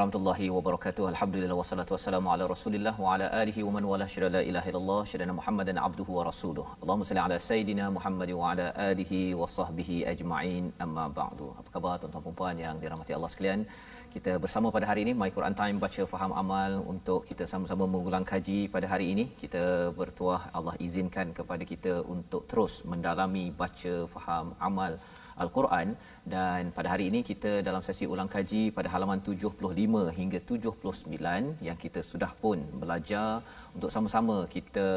Warahmatullahi wabarakatuh. Alhamdulillah wassalatu wassalamu ala Rasulillah wa ala alihi wa man wala syada la ilaha illallah syadana Muhammadan abduhu wa rasuluh. Allahumma salli ala sayidina Muhammad wa ala alihi wa sahbihi ajma'in. Amma ba'du. Apa khabar tuan-tuan dan puan yang dirahmati Allah sekalian? Kita bersama pada hari ini My Quran Time baca faham amal untuk kita sama-sama mengulang kaji pada hari ini. Kita bertuah Allah izinkan kepada kita untuk terus mendalami baca faham amal Al-Quran. Dan pada hari ini kita dalam sesi ulang kaji pada halaman 75 hingga 79 yang kita sudah pun belajar. Untuk sama-sama kita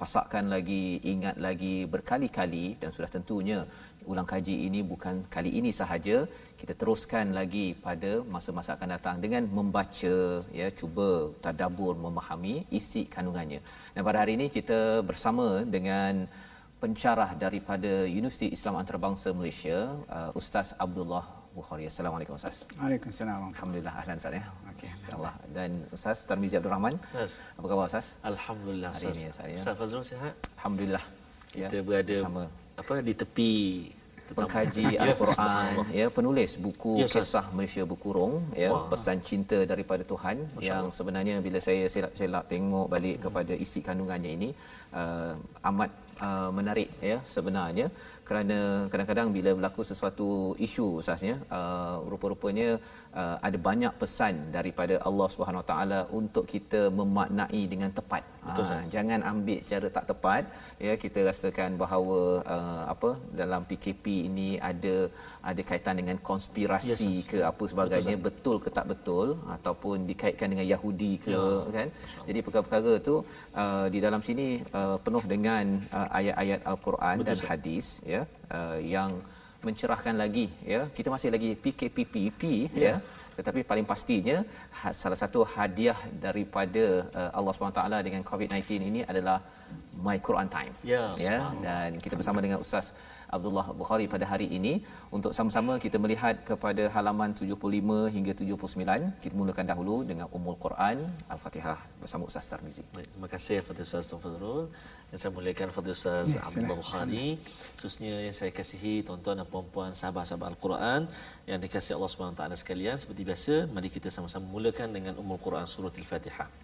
pasakkan lagi, ingat lagi berkali-kali dan sudah tentunya ulang kaji ini bukan kali ini sahaja. Kita teruskan lagi pada masa-masa akan datang dengan membaca ya cuba tadabbur memahami isi kandungannya. Dan pada hari ini kita bersama dengan pencarah daripada Universiti Islam Antarabangsa Malaysia uh, Ustaz Abdullah Bukhari. Assalamualaikum Ustaz. Waalaikumsalam. Alhamdulillah ahlan Ustaz ya. Okey. Allah dan Ustaz Tarmizi Abdul Rahman. Ustaz. Apa khabar Ustaz? Alhamdulillah Hari Ustaz. ini, Ustaz, ya. Ustaz Fazrul sihat? Alhamdulillah. Kita berada bersama apa di tepi pengkaji Ya, Al-Quran ya penulis buku Ya, kisah Malaysia buku rong ya Wah. pesan cinta daripada Tuhan yang sebenarnya bila saya selak-selak tengok balik kepada isi kandungannya ini uh, amat uh, menarik ya sebenarnya. Kerana kadang-kadang bila berlaku sesuatu isu ustaznya uh, rupa-rupanya uh, ada banyak pesan daripada Allah Subhanahu Wa Taala untuk kita memaknai dengan tepat Betul, Ha, jangan ambil secara tak tepat. Ya kita rasakan bahawa uh, apa dalam PKP ini ada ada kaitan dengan konspirasi Yes, ke apa sebagainya betul, ke tak betul ataupun dikaitkan dengan Yahudi ke Ya. kan? jadi perkara-perkara tu uh, di dalam sini uh, penuh dengan uh, ayat-ayat al-Quran Betul, dan Ustaz. hadis ya uh, yang mencerahkan lagi ya. Kita masih lagi PKPPP ya tetapi paling pastinya ha- salah satu hadiah daripada uh, Allah SWT dengan COVID-19 ini adalah My Quran Time. Ya, ya dan kita bersama dengan Ustaz Abdullah Bukhari pada hari ini. Untuk sama-sama kita melihat kepada halaman 75 hingga 79 kita mulakan dahulu dengan Ummul Quran Al-Fatihah bersama Ustaz Tarmizi. Baik, terima kasih kepada Ustaz Fazrul dan saya muliakan kepada Ustaz Ya, Abdullah Bukhari. Khususnya yang saya kasihi tuan-tuan dan puan-puan sahabat-sahabat Al-Quran yang dikasihi Allah Subhanahu Taala sekalian seperti biasa mari kita sama-sama mulakan dengan Ummul Quran surah Al-Fatihah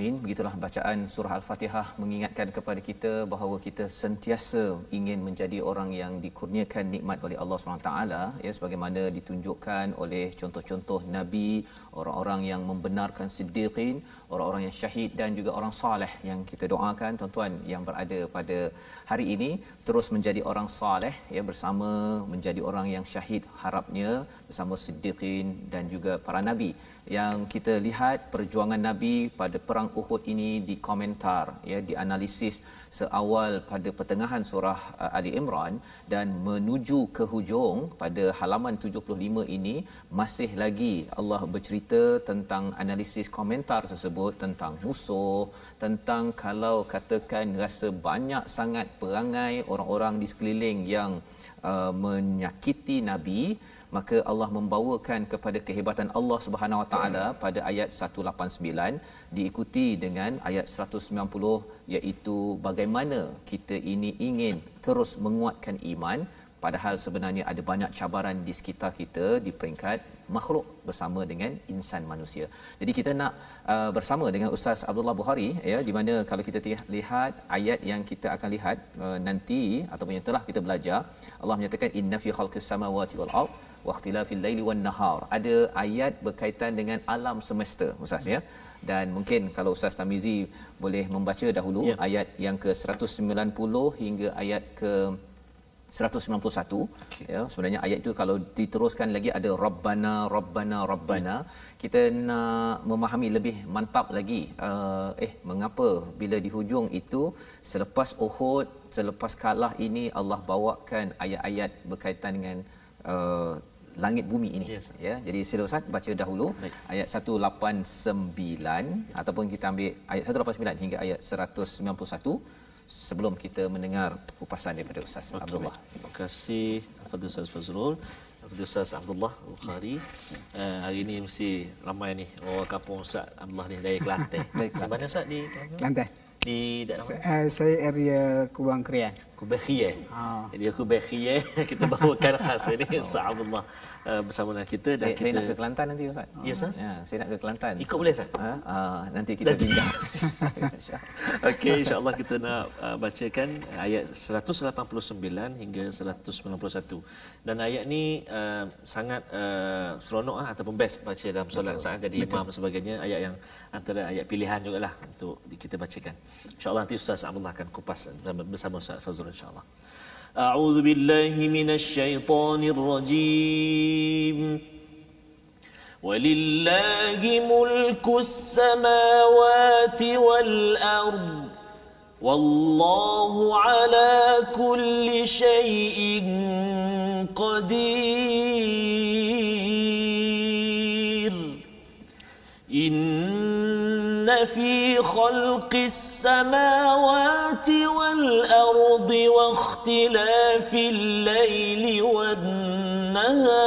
Alamin. Begitulah bacaan surah Al-Fatihah mengingatkan kepada kita bahawa kita sentiasa ingin menjadi orang yang dikurniakan nikmat oleh Allah SWT ya sebagaimana ditunjukkan oleh contoh-contoh nabi, orang-orang yang membenarkan siddiqin, orang-orang yang syahid dan juga orang soleh yang kita doakan tuan-tuan yang berada pada hari ini. Terus menjadi orang soleh ya bersama menjadi orang yang syahid harapnya bersama siddiqin dan juga para nabi. Yang kita lihat perjuangan nabi pada perang Uhud ini dikomentar ya dianalisis seawal pada pertengahan surah uh, Ali Imran dan menuju ke hujung pada halaman 75 ini masih lagi Allah bercerita tentang analisis komentar tersebut tentang musuh tentang kalau katakan rasa banyak sangat perangai orang-orang di sekeliling yang uh, menyakiti nabi maka Allah membawakan kepada kehebatan Allah Subhanahu Wa Taala pada ayat 189 diikuti dengan ayat 190 iaitu bagaimana kita ini ingin terus menguatkan iman padahal sebenarnya ada banyak cabaran di sekitar kita di peringkat makhluk bersama dengan insan manusia. Jadi kita nak uh, bersama dengan Ustaz Abdullah Bukhari ya di mana kalau kita lihat ayat yang kita akan lihat uh, nanti ataupun yang telah kita belajar Allah menyatakan inna fi khalqis samawati wal ard waqtilafil laili wan nahar ada ayat berkaitan dengan alam semesta ustaz ya dan mungkin kalau ustaz Tamizi boleh membaca dahulu ya. ayat yang ke 190 hingga ayat ke 191 okay. ya sebenarnya ayat itu kalau diteruskan lagi ada rabbana rabbana rabbana ya. kita nak memahami lebih mantap lagi uh, eh mengapa bila di hujung itu selepas Uhud selepas kalah ini Allah bawakan ayat-ayat berkaitan dengan uh, langit bumi ini yes. ya jadi sila Ustaz baca dahulu Baik. ayat 189 ataupun kita ambil ayat 189 hingga ayat 191 sebelum kita mendengar kupasan daripada Ustaz okay. Abdullah. Terima kasih kepada Ustaz Fazrul. Kepada Ustaz Abdullah Bukhari. Uh, hari ini mesti ramai ni orang kampung Ustaz Abdullah ni dari Kelantan. Dari Kelantan. Mana Ustaz di Kelantan? Di daerah mana? Uh, saya area Kubang Krian. Kubekhie. Ha. Jadi aku Kubekhie kita bawakan khas ini Ustaz Abdullah uh, bersama dengan kita dan saya, kita Saya nak ke Kelantan nanti Ustaz. Ya Ustaz? Ya, saya nak ke Kelantan. Ikut boleh Ustaz? Ha? Uh, nanti kita bincang. Okey, insya-Allah kita nak uh, bacakan ayat 189 hingga 191. Dan ayat ni uh, sangat uh, seronok uh, ataupun best baca dalam solat saat jadi Betul. imam dan sebagainya ayat yang antara ayat pilihan jugalah untuk kita bacakan. Insya-Allah nanti Ustaz Abdullah akan kupas bersama Ustaz Fazrul إن شاء الله. أعوذ بالله من الشيطان الرجيم. ولله ملك السماوات والأرض. والله على كل شيء قدير. إن في خلق السماوات والأرض واختلاف الليل والنهار.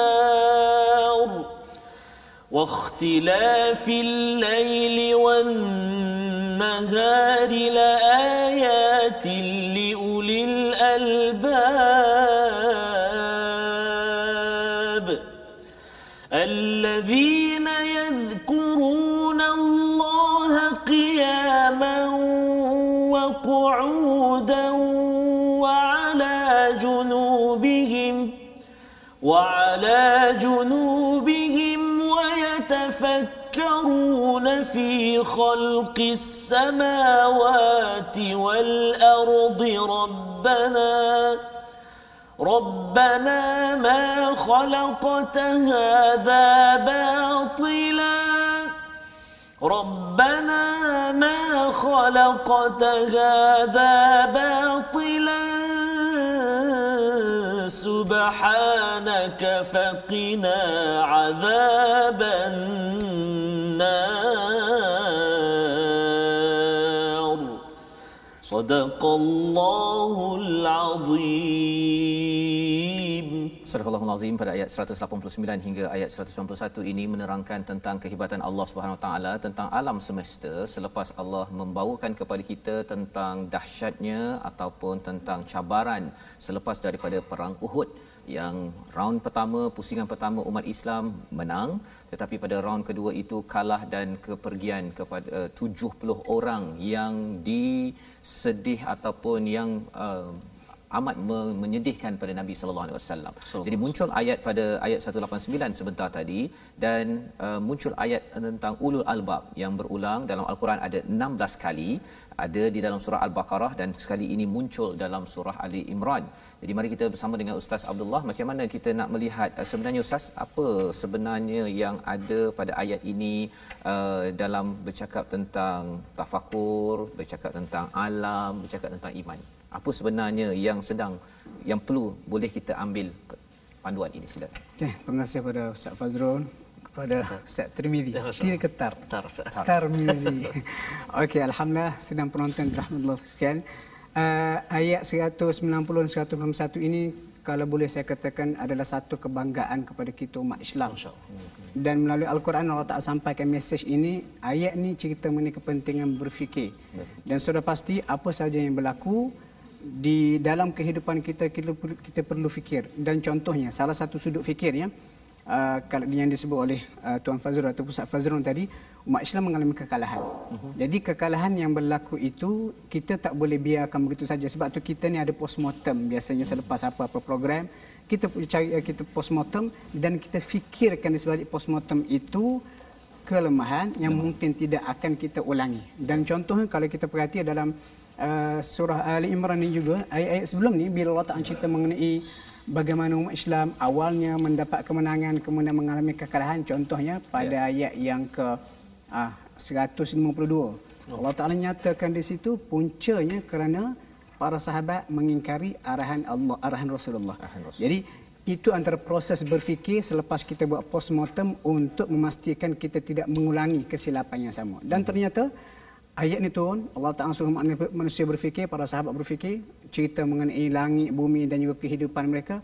واختلاف الليل والنهار لآيات لأولي الألباب. وعلى جنوبهم ويتفكرون في خلق السماوات والأرض. ربنا ربنا ما خلقت هذا باطلا. ربنا ما خلقت هذا باطلا. سبحانك فقنا عذاب النار. صدق الله العظيم. Surah Al-Azim pada ayat 189 hingga ayat 191 ini menerangkan tentang kehebatan Allah Subhanahu taala tentang alam semesta selepas Allah membawakan kepada kita tentang dahsyatnya ataupun tentang cabaran selepas daripada perang Uhud. Yang round pertama pusingan pertama umat Islam menang tetapi pada round kedua itu kalah dan kepergian kepada uh, 70 orang yang disedih ataupun yang uh, amat menyedihkan pada Nabi sallallahu alaihi wasallam. Jadi muncul ayat pada ayat 189 sebentar tadi dan uh, muncul ayat tentang ulul albab yang berulang dalam al-Quran ada 16 kali, ada di dalam surah al-Baqarah dan sekali ini muncul dalam surah Ali Imran. Jadi mari kita bersama dengan Ustaz Abdullah bagaimana kita nak melihat uh, sebenarnya Ustaz apa sebenarnya yang ada pada ayat ini uh, dalam bercakap tentang tafakur, bercakap tentang alam, bercakap tentang iman apa sebenarnya yang sedang yang perlu boleh kita ambil panduan ini silakan. Okey, terima kasih kepada Ustaz Fazrul kepada Ustaz Tirmizi. Tidak ketar. Tar, Tirmizi. Okey, alhamdulillah sedang penonton rahmatullah sekalian. Uh, ayat 190 dan 191 ini kalau boleh saya katakan adalah satu kebanggaan kepada kita umat Islam. Dan melalui Al-Quran Allah Ta'ala sampaikan mesej ini, ayat ini cerita mengenai kepentingan berfikir. Dan sudah pasti apa saja yang berlaku, di dalam kehidupan kita kita kita perlu fikir dan contohnya salah satu sudut fikirnya uh, kalau yang disebut oleh uh, Tuan Fazrul atau Pusat Fazrul tadi umat Islam mengalami kekalahan. Uh-huh. Jadi kekalahan yang berlaku itu kita tak boleh biarkan begitu saja sebab tu kita ni ada postmortem biasanya selepas apa-apa program kita cari uh, kita postmortem dan kita fikirkan di sebalik postmortem itu kelemahan yang uh mungkin tidak akan kita ulangi. Dan contohnya kalau kita perhati dalam uh, surah Ali Imran ini juga ayat-ayat sebelum ni bila Allah Taala cerita mengenai bagaimana umat Islam awalnya mendapat kemenangan kemudian mengalami kekalahan contohnya pada ya. ayat yang ke uh, 152 oh. Allah Taala nyatakan di situ puncanya kerana para sahabat mengingkari arahan Allah arahan Rasulullah. Arahan. Jadi itu antara proses berfikir selepas kita buat postmortem untuk memastikan kita tidak mengulangi kesilapan yang sama. Dan hmm. Ayat ini turun, Allah Ta'ala suruh manusia berfikir, para sahabat berfikir, cerita mengenai langit, bumi dan juga kehidupan mereka.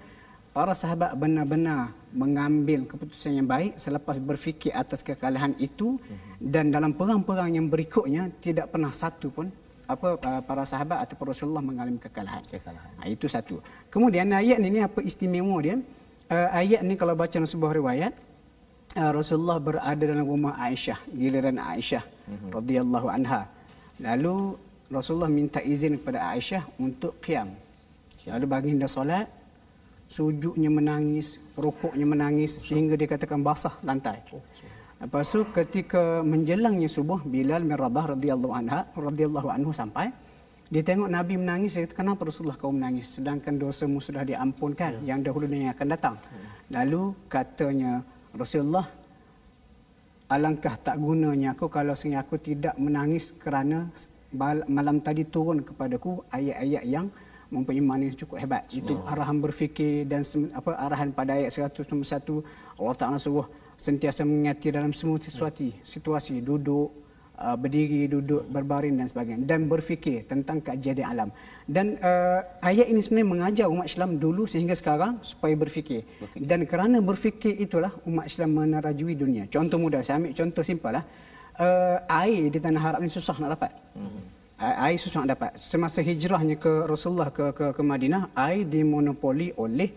Para sahabat benar-benar mengambil keputusan yang baik selepas berfikir atas kekalahan itu dan dalam perang-perang yang berikutnya tidak pernah satu pun apa uh, para sahabat atau Rasulullah mengalami kekalahan. Kesalahan. Ha, itu satu. Kemudian ayat ini apa istimewa dia? Uh, ayat ini kalau baca dalam sebuah riwayat Rasulullah berada dalam rumah Aisyah, giliran Aisyah mm-hmm. radhiyallahu anha. Lalu Rasulullah minta izin kepada Aisyah untuk qiyam. Lalu baginda solat, sujudnya menangis, rukuknya menangis sehingga dia katakan basah lantai. Oh, Lepas tu ketika menjelangnya subuh Bilal bin Rabah radhiyallahu anha radhiyallahu anhu sampai dia tengok Nabi menangis dia kata kenapa Rasulullah kau menangis sedangkan dosamu sudah diampunkan ya. yang dahulu dan yang akan datang. Ya. Lalu katanya Rasulullah alangkah tak gunanya aku kalau sehingga aku tidak menangis kerana malam tadi turun kepadaku ayat-ayat yang mempunyai makna yang cukup hebat. Itu arahan berfikir dan apa arahan pada ayat 191 Allah Taala suruh sentiasa mengingati dalam semua situasi, situasi duduk, uh, berdiri, duduk, berbaring dan sebagainya dan berfikir tentang kejadian alam. Dan uh, ayat ini sebenarnya mengajar umat Islam dulu sehingga sekarang supaya berfikir. berfikir. Dan kerana berfikir itulah umat Islam menerajui dunia. Contoh mudah, saya ambil contoh simpel lah. Uh, air di tanah Arab ini susah nak dapat. Hmm. Air susah nak dapat. Semasa hijrahnya ke Rasulullah ke ke, ke Madinah, air dimonopoli oleh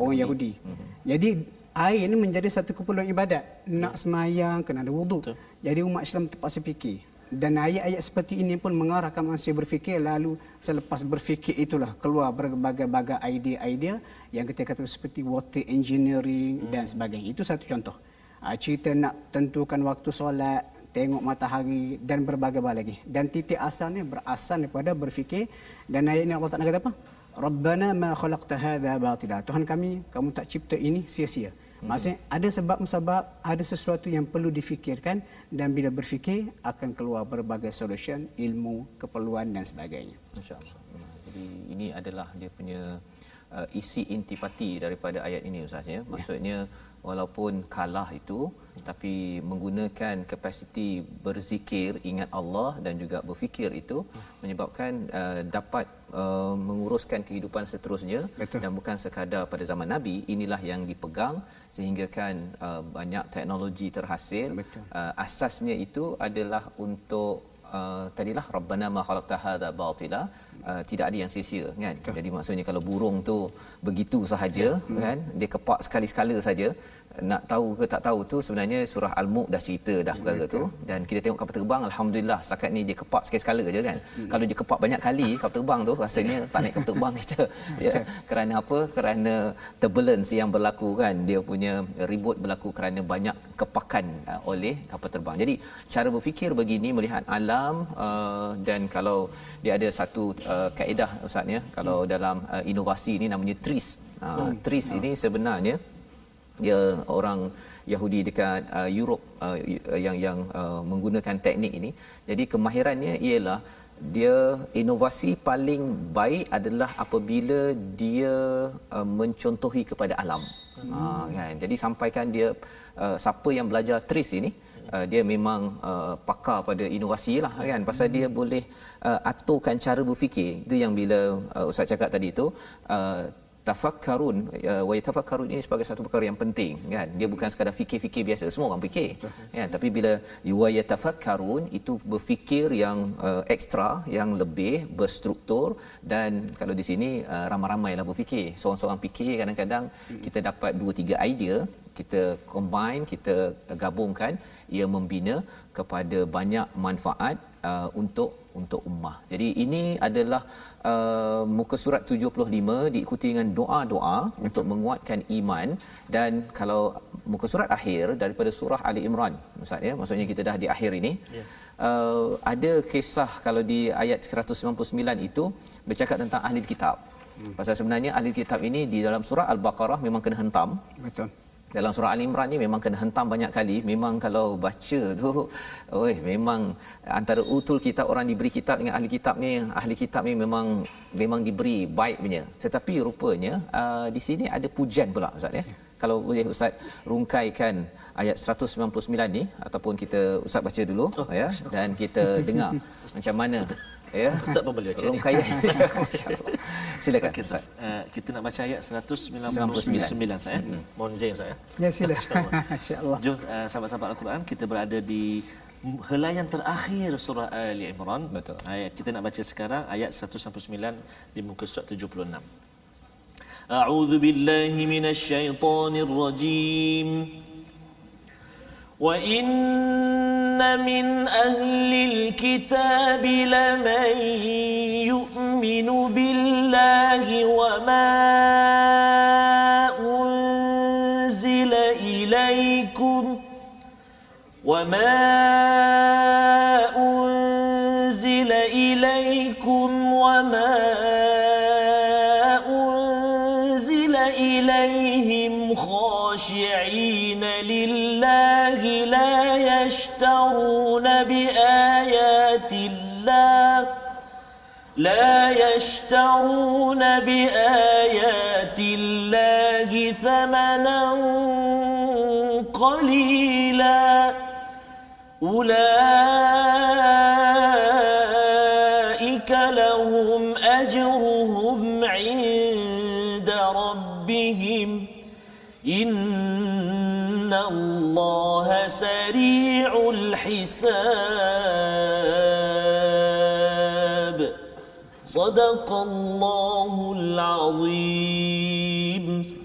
orang Yahudi. Hmm. Jadi air ini menjadi satu keperluan ibadat. Nak semayang, kena ada wuduk. Jadi umat Islam terpaksa fikir. Dan ayat-ayat seperti ini pun mengarahkan manusia berfikir lalu selepas berfikir itulah keluar berbagai-bagai idea-idea yang kita kata seperti water engineering hmm. dan sebagainya. Itu satu contoh. Ah, cerita nak tentukan waktu solat, tengok matahari dan berbagai-bagai lagi. Dan titik asalnya berasal daripada berfikir dan ayat ini Allah Taala kata apa? Rabbana ma khalaqta hadha batila. Tuhan kami, kamu tak cipta ini sia-sia. Maksudnya ada sebab-sebab, ada sesuatu yang perlu difikirkan dan bila berfikir akan keluar berbagai solution, ilmu, keperluan dan sebagainya. Masya-Allah. Jadi ini adalah dia punya uh, isi intipati daripada ayat ini Ustaz ya. Maksudnya ya. Walaupun kalah itu tapi menggunakan kapasiti berzikir, ingat Allah dan juga berfikir itu menyebabkan uh, dapat uh, menguruskan kehidupan seterusnya Betul. dan bukan sekadar pada zaman nabi. Inilah yang dipegang sehingga kan uh, banyak teknologi terhasil. Uh, asasnya itu adalah untuk uh, tadilah rabbana ma khalaqta hadza batila uh, tidak ada yang sia-sia kan Betul. jadi maksudnya kalau burung tu begitu sahaja ya. kan dia kepak sekali-sekala saja nak tahu ke tak tahu tu sebenarnya surah al-mulk dah cerita dah perkara tu. dan kita tengok kapal terbang alhamdulillah setakat ni dia kepak sekali-sekala saja kan. Hmm. kalau dia kepak banyak kali kapal terbang tu rasanya tak naik kapal terbang kita. Ya kerana apa? Kerana turbulence yang berlaku kan. Dia punya ribut berlaku kerana banyak kepakan uh, oleh kapal terbang. Jadi cara berfikir begini melihat alam uh, dan kalau dia ada satu uh, kaedah ustaz ya. Kalau hmm. dalam uh, inovasi ni namanya TRIS. Uh, hmm. TRIS ini sebenarnya dia orang Yahudi dekat uh, Europe uh, yang yang uh, menggunakan teknik ini. Jadi kemahirannya ialah dia inovasi paling baik adalah apabila dia uh, mencontohi kepada alam. Hmm. Uh, kan. Jadi sampaikan dia uh, siapa yang belajar tris ini Uh, dia memang uh, pakar pada inovasi lah kan pasal dia boleh uh, aturkan cara berfikir itu yang bila uh, ustaz cakap tadi tu uh, tafakkarun uh, wa yatafakkarun ini sebagai satu perkara yang penting kan? Dia bukan sekadar fikir-fikir biasa. Semua orang fikir ya tapi bila wa yatafakkarun itu berfikir yang uh, ekstra yang lebih berstruktur dan kalau di sini uh, ramai-ramailah berfikir. Seorang-seorang fikir kadang-kadang kita dapat dua tiga idea kita combine kita gabungkan ia membina kepada banyak manfaat uh, untuk untuk ummah. Jadi ini adalah uh, muka surat 75 diikuti dengan doa-doa untuk menguatkan iman dan kalau muka surat akhir daripada surah Ali Imran Ustaz ya maksudnya kita dah di akhir ini. Yeah. Uh, ada kisah kalau di ayat 199 itu bercakap tentang ahli kitab. Hmm. Pasal sebenarnya ahli kitab ini di dalam surah Al-Baqarah memang kena hentam. Betul dalam surah Ali Imran ni memang kena hentam banyak kali. Memang kalau baca tu oi memang antara utul kitab orang diberi kitab dengan ahli kitab ni ahli kitab ni memang memang diberi baik punya. Tetapi rupanya uh, di sini ada pujian pula ustaz ya. Kalau boleh ustaz rungkaikan ayat 199 ni ataupun kita ustaz baca dulu oh. ya dan kita dengar macam mana ya ustaz pun boleh baca rungkaian silakan okay, ustaz. Uh, kita nak baca ayat 199 saya hmm. mohon izin ustaz ya ya silakan insyaallah jom uh, sahabat-sahabat al-Quran kita berada di helaian terakhir surah Ali Imran betul ayat kita nak baca sekarang ayat 199 di muka surat 76 أعوذ بالله من الشيطان الرجيم وإن من أهل الكتاب لمن يؤمن بالله وما أنزل إليكم وما أنزل إليكم وما أنزل إليهم خاشعين لله يشترون بآيات الله لا يشترون بآيات الله ثمنا قليلا. أولئك لهم أجرهم عند ربهم. إن الله سريع الحساب صدق الله العظيم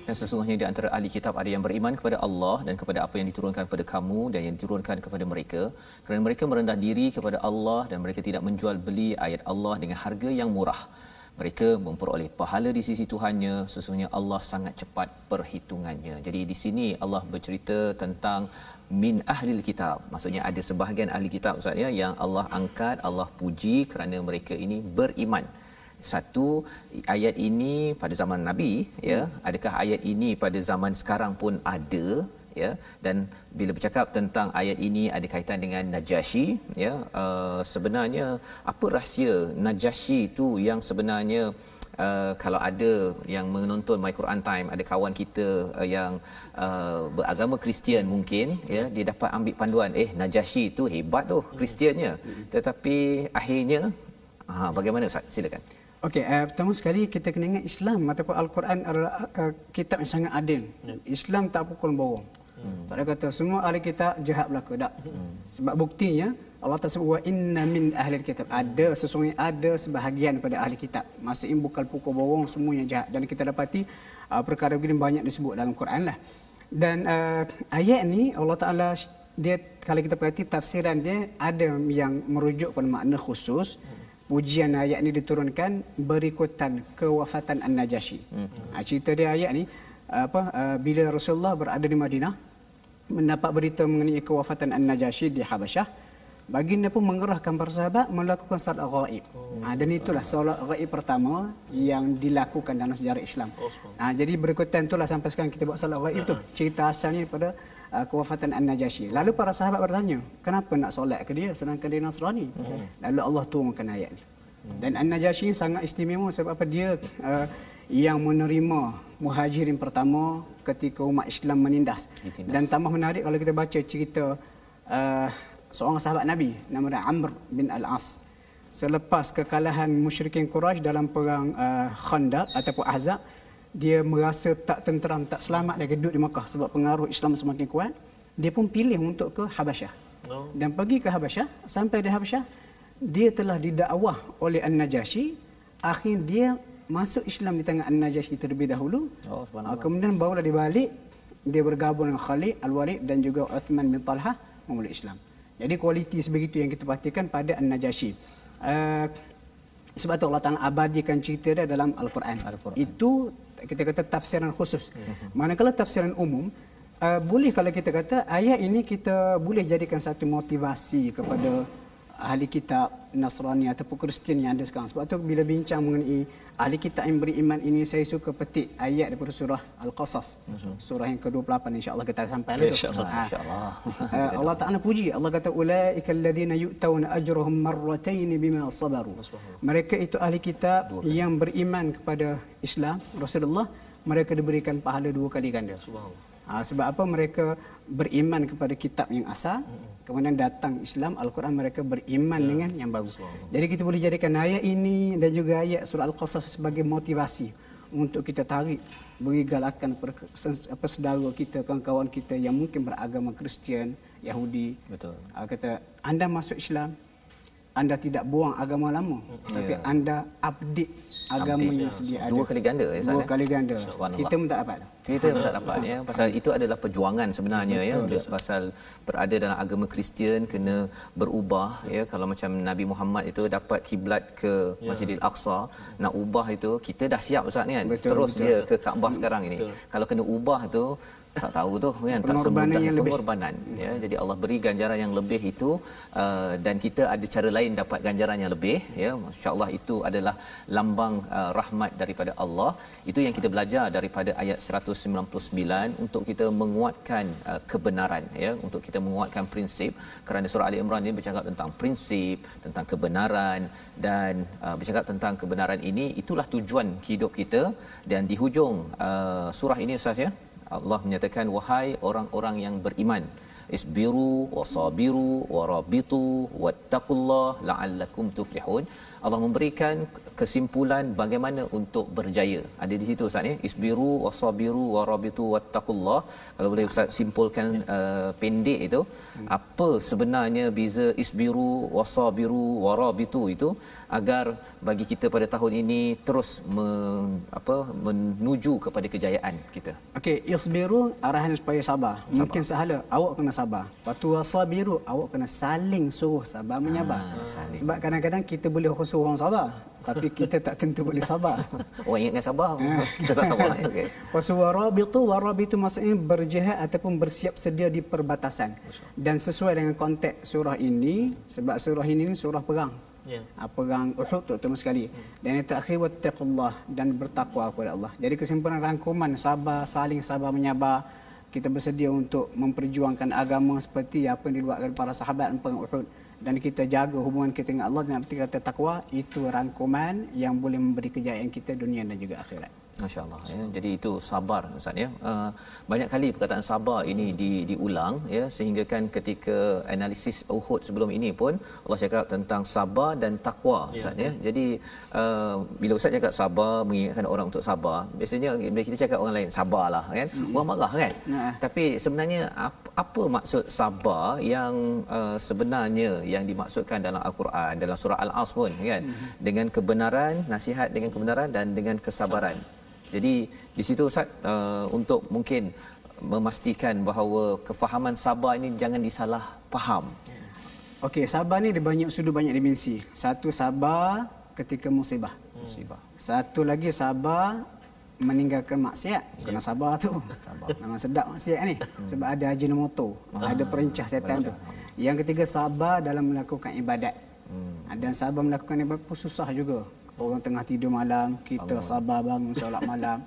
Dan sesungguhnya di antara ahli kitab ada yang beriman kepada Allah dan kepada apa yang diturunkan kepada kamu dan yang diturunkan kepada mereka. Kerana mereka merendah diri kepada Allah dan mereka tidak menjual beli ayat Allah dengan harga yang murah. Mereka memperoleh pahala di sisi Tuhannya. Sesungguhnya Allah sangat cepat perhitungannya. Jadi di sini Allah bercerita tentang min ahli kitab. Maksudnya ada sebahagian ahli kitab Ustaz ya yang Allah angkat, Allah puji kerana mereka ini beriman satu ayat ini pada zaman nabi ya adakah ayat ini pada zaman sekarang pun ada ya dan bila bercakap tentang ayat ini ada kaitan dengan Najasyi ya uh, sebenarnya apa rahsia Najasyi itu yang sebenarnya Uh, kalau ada yang menonton My Quran Time ada kawan kita uh, yang uh, beragama Kristian mungkin ya dia dapat ambil panduan eh Najasyi itu hebat tu Kristiannya tetapi akhirnya ha, bagaimana Ustaz silakan Okey, uh, pertama sekali kita kena ingat Islam ataupun Al-Quran adalah uh, kitab yang sangat adil. Ya. Islam tak pukul borong. Hmm. Tak ada kata semua ahli kitab jahat belaka. Tak. Hmm. Sebab buktinya Allah Taala sebut wa inna min ahli kitab. Ada sesungguhnya ada sebahagian pada ahli kitab. Maksudnya bukan pukul borong semuanya jahat dan kita dapati uh, perkara begini banyak disebut dalam Quran lah. Dan uh, ayat ni Allah Taala dia kalau kita perhati tafsiran dia ada yang merujuk pada makna khusus. Hmm pujian ayat ini diturunkan berikutan kewafatan An-Najasyi. Hmm. Ha, cerita dia ayat ni apa uh, bila Rasulullah berada di Madinah mendapat berita mengenai kewafatan An-Najasyi di Habasyah baginda pun mengerahkan para sahabat melakukan salat ghaib. Oh. Ha, dan itulah salat ghaib pertama yang dilakukan dalam sejarah Islam. Ha, jadi berikutan itulah sampai sekarang kita buat salat ghaib tu. Cerita asalnya pada uh, kewafatan An-Najasyi. Lalu para sahabat bertanya, kenapa nak solat ke dia sedangkan dia Nasrani? Hmm. Lalu Allah turunkan ayat ni. Dan An-Najasyi sangat istimewa sebab apa dia uh, yang menerima muhajirin pertama ketika umat Islam menindas. Ditindas. Dan tambah menarik kalau kita baca cerita uh, seorang sahabat Nabi nama dia Amr bin Al-As. Selepas kekalahan musyrikin Quraisy dalam perang uh, Khandaq ataupun Ahzab, dia merasa tak tenteram, tak selamat dia duduk di Makkah sebab pengaruh Islam semakin kuat. Dia pun pilih untuk ke Habasyah. Oh. Dan pergi ke Habasyah, sampai di Habasyah, dia telah didakwah oleh An-Najasyi. Akhirnya dia masuk Islam di tangan An-Najasyi terlebih dahulu. Oh, Kemudian barulah dia balik dia bergabung dengan Khalid Al-Walid dan juga Uthman bin Talha memeluk Islam. Jadi kualiti sebegitu yang kita perhatikan pada An-Najasyi. Uh, sebab tu Allah Ta'ala abadikan cerita dia dalam Al-Quran. Al-Quran. Itu kita kata tafsiran khusus. Mm-hmm. Manakala tafsiran umum, uh, boleh kalau kita kata ayat ini kita boleh jadikan satu motivasi kepada ahli kitab Nasrani ataupun Kristian yang ada sekarang. Sebab tu bila bincang mengenai ahli kitab yang beriman ini saya suka petik ayat daripada surah Al-Qasas. Surah yang ke-28 insya-Allah kita sampai lagi. Insya-Allah. Ha. Insya-Allah. Uh, Allah Taala puji. Allah kata ulaika alladhina yu'tawna ajrahum marratayn bima sabaru. Mereka itu ahli kitab yang beriman kepada Islam Rasulullah mereka diberikan pahala dua kali ganda. Subhanallah. Ha, sebab apa mereka beriman kepada kitab yang asal, kemudian datang Islam Al-Quran mereka beriman ya. dengan yang bagus. Jadi kita boleh jadikan ayat ini dan juga ayat surah Al-Qasas sebagai motivasi untuk kita tarik beri galakan apa saudara kita, kawan-kawan kita yang mungkin beragama Kristian, Yahudi. Betul. Ha, kata anda masuk Islam, anda tidak buang agama lama yeah. tapi ya. anda update agama update, yang ya. sedia ada dua kali ganda ya dua kali ganda kita pun tak dapat kita pun tak dapat ya pasal itu adalah perjuangan sebenarnya ya untuk pasal berada dalam agama Kristian kena berubah ya kalau macam Nabi Muhammad itu dapat kiblat ke ya. Masjidil Aqsa nak ubah itu kita dah siap ustaz ni kan betul, terus betul. dia ke Kaabah sekarang ini betul. kalau kena ubah tu tak tahu tu kan tak semudah yang pengorbanan. Lebih. ya jadi Allah beri ganjaran yang lebih itu uh, dan kita ada cara lain dapat ganjaran yang lebih ya. Masyaallah itu adalah lambang uh, rahmat daripada Allah. Itu yang kita belajar daripada ayat 199 untuk kita menguatkan uh, kebenaran ya. Untuk kita menguatkan prinsip. Kerana surah ali imran ini bercakap tentang prinsip tentang kebenaran dan uh, bercakap tentang kebenaran ini itulah tujuan hidup kita. Dan di hujung uh, surah ini ustaz ya Allah menyatakan wahai orang-orang yang beriman isbiru wasabiru warabitu wattaqullah la'allakum tuflihun Allah memberikan kesimpulan bagaimana untuk berjaya. Ada di situ Ustaz ya. Isbiru wasabiru warabitu wattaqullah. Kalau boleh Ustaz simpulkan uh, pendek itu, hmm. apa sebenarnya beza isbiru wasabiru warabitu itu agar bagi kita pada tahun ini terus men, apa menuju kepada kejayaan kita. Okey, isbiru arahan supaya sabar. sabar. Mungkin sahala awak kena sabar. Waktu wasabiru awak kena saling suruh sabar menyabar. Ha, saling. Sebab kadang-kadang kita boleh suruh orang sabar tapi kita tak tentu boleh sabar. Orang ingatkan sabar, kita tak sabar. Okey. Waswarabitu warabitu maksudnya berjihad ataupun bersiap sedia di perbatasan. Dan sesuai dengan konteks surah ini sebab surah ini surah perang. Ya. Yeah. Perang Uhud terutama sekali. Dan yang terakhir wattaqullah dan bertakwa kepada Allah. Jadi kesimpulan rangkuman sabar, saling sabar menyabar kita bersedia untuk memperjuangkan agama seperti apa yang dibuat oleh para sahabat perang Uhud dan kita jaga hubungan kita dengan Allah dengan arti kata takwa itu rangkuman yang boleh memberi kejayaan kita dunia dan juga akhirat. Masya-Allah ya. Jadi itu sabar Ustaz ya. Uh, banyak kali perkataan sabar ini di diulang ya sehingga kan ketika analisis Uhud sebelum ini pun Allah cakap tentang sabar dan takwa ya, Ustaz ya. ya. Jadi uh, bila Ustaz cakap sabar mengingatkan orang untuk sabar, biasanya bila kita cakap orang lain sabarlah kan. Hmm. Orang marah kan. Nah. Tapi sebenarnya apa, apa maksud sabar yang uh, sebenarnya yang dimaksudkan dalam Al-Quran dalam surah Al-As pun kan hmm. dengan kebenaran, nasihat dengan kebenaran dan dengan kesabaran. Sabar. Jadi di situ Ustaz uh, untuk mungkin memastikan bahawa kefahaman sabar ini jangan disalah faham. Okey, sabar ni dia banyak sudut banyak dimensi. Satu sabar ketika musibah. Musibah. Satu lagi sabar meninggalkan maksiat. Kena sabar tu. Sabar. Memang sedap maksiat ni. Hmm. Sebab ada ajinomoto, ah, ada perencah setan tu. Yang ketiga sabar dalam melakukan ibadat. Hmm. Dan sabar melakukan ibadat pun susah juga. Orang tengah tidur malam, kita Allah. sabar bangun solat malam.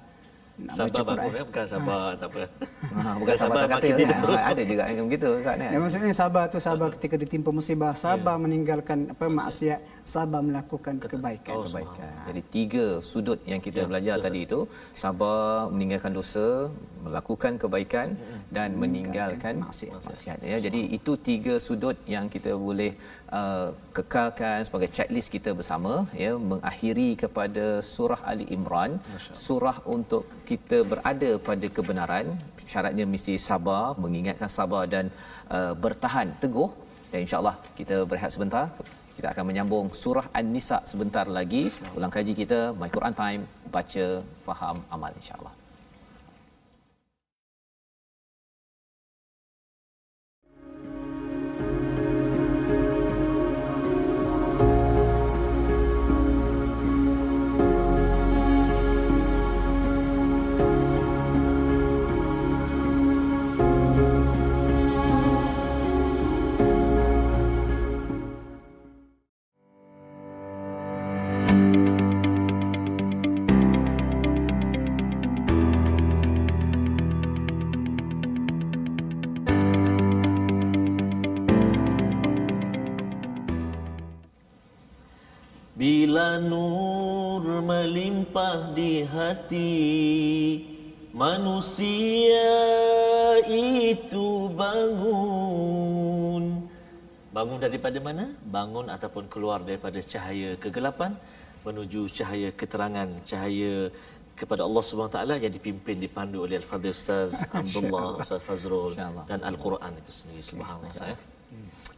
Nak sabar baca bangun, bukan sabar, ha. tak apa. Ha, bukan sabar, sabar kata, kata ha, ada juga yang begitu. Saat ni. Dan maksudnya sabar tu sabar ketika ditimpa musibah, sabar yeah. meninggalkan apa maksiat, sabar melakukan kebaikan. Oh, kebaikan. Jadi tiga sudut yang kita ya, belajar dosa. tadi itu, sabar meninggalkan dosa, melakukan kebaikan dan meninggalkan maksiat. maksiat. Ya, jadi itu tiga sudut yang kita boleh uh, kekalkan sebagai checklist kita bersama ya mengakhiri kepada surah Ali Imran surah untuk kita berada pada kebenaran syaratnya mesti sabar mengingatkan sabar dan uh, bertahan teguh dan insyaallah kita berehat sebentar kita akan menyambung surah An-Nisa sebentar lagi. Ulang kaji kita My Quran Time baca faham amal insyaallah nur melimpah di hati. Manusia itu bangun. Bangun daripada mana? Bangun ataupun keluar daripada cahaya kegelapan Menuju cahaya keterangan, cahaya kepada Allah Subhanahu taala yang dipimpin dipandu oleh Al-Fadhil Ustaz Abdullah Ustaz Fazrul dan Al-Quran itu sendiri. Subhanallah saya.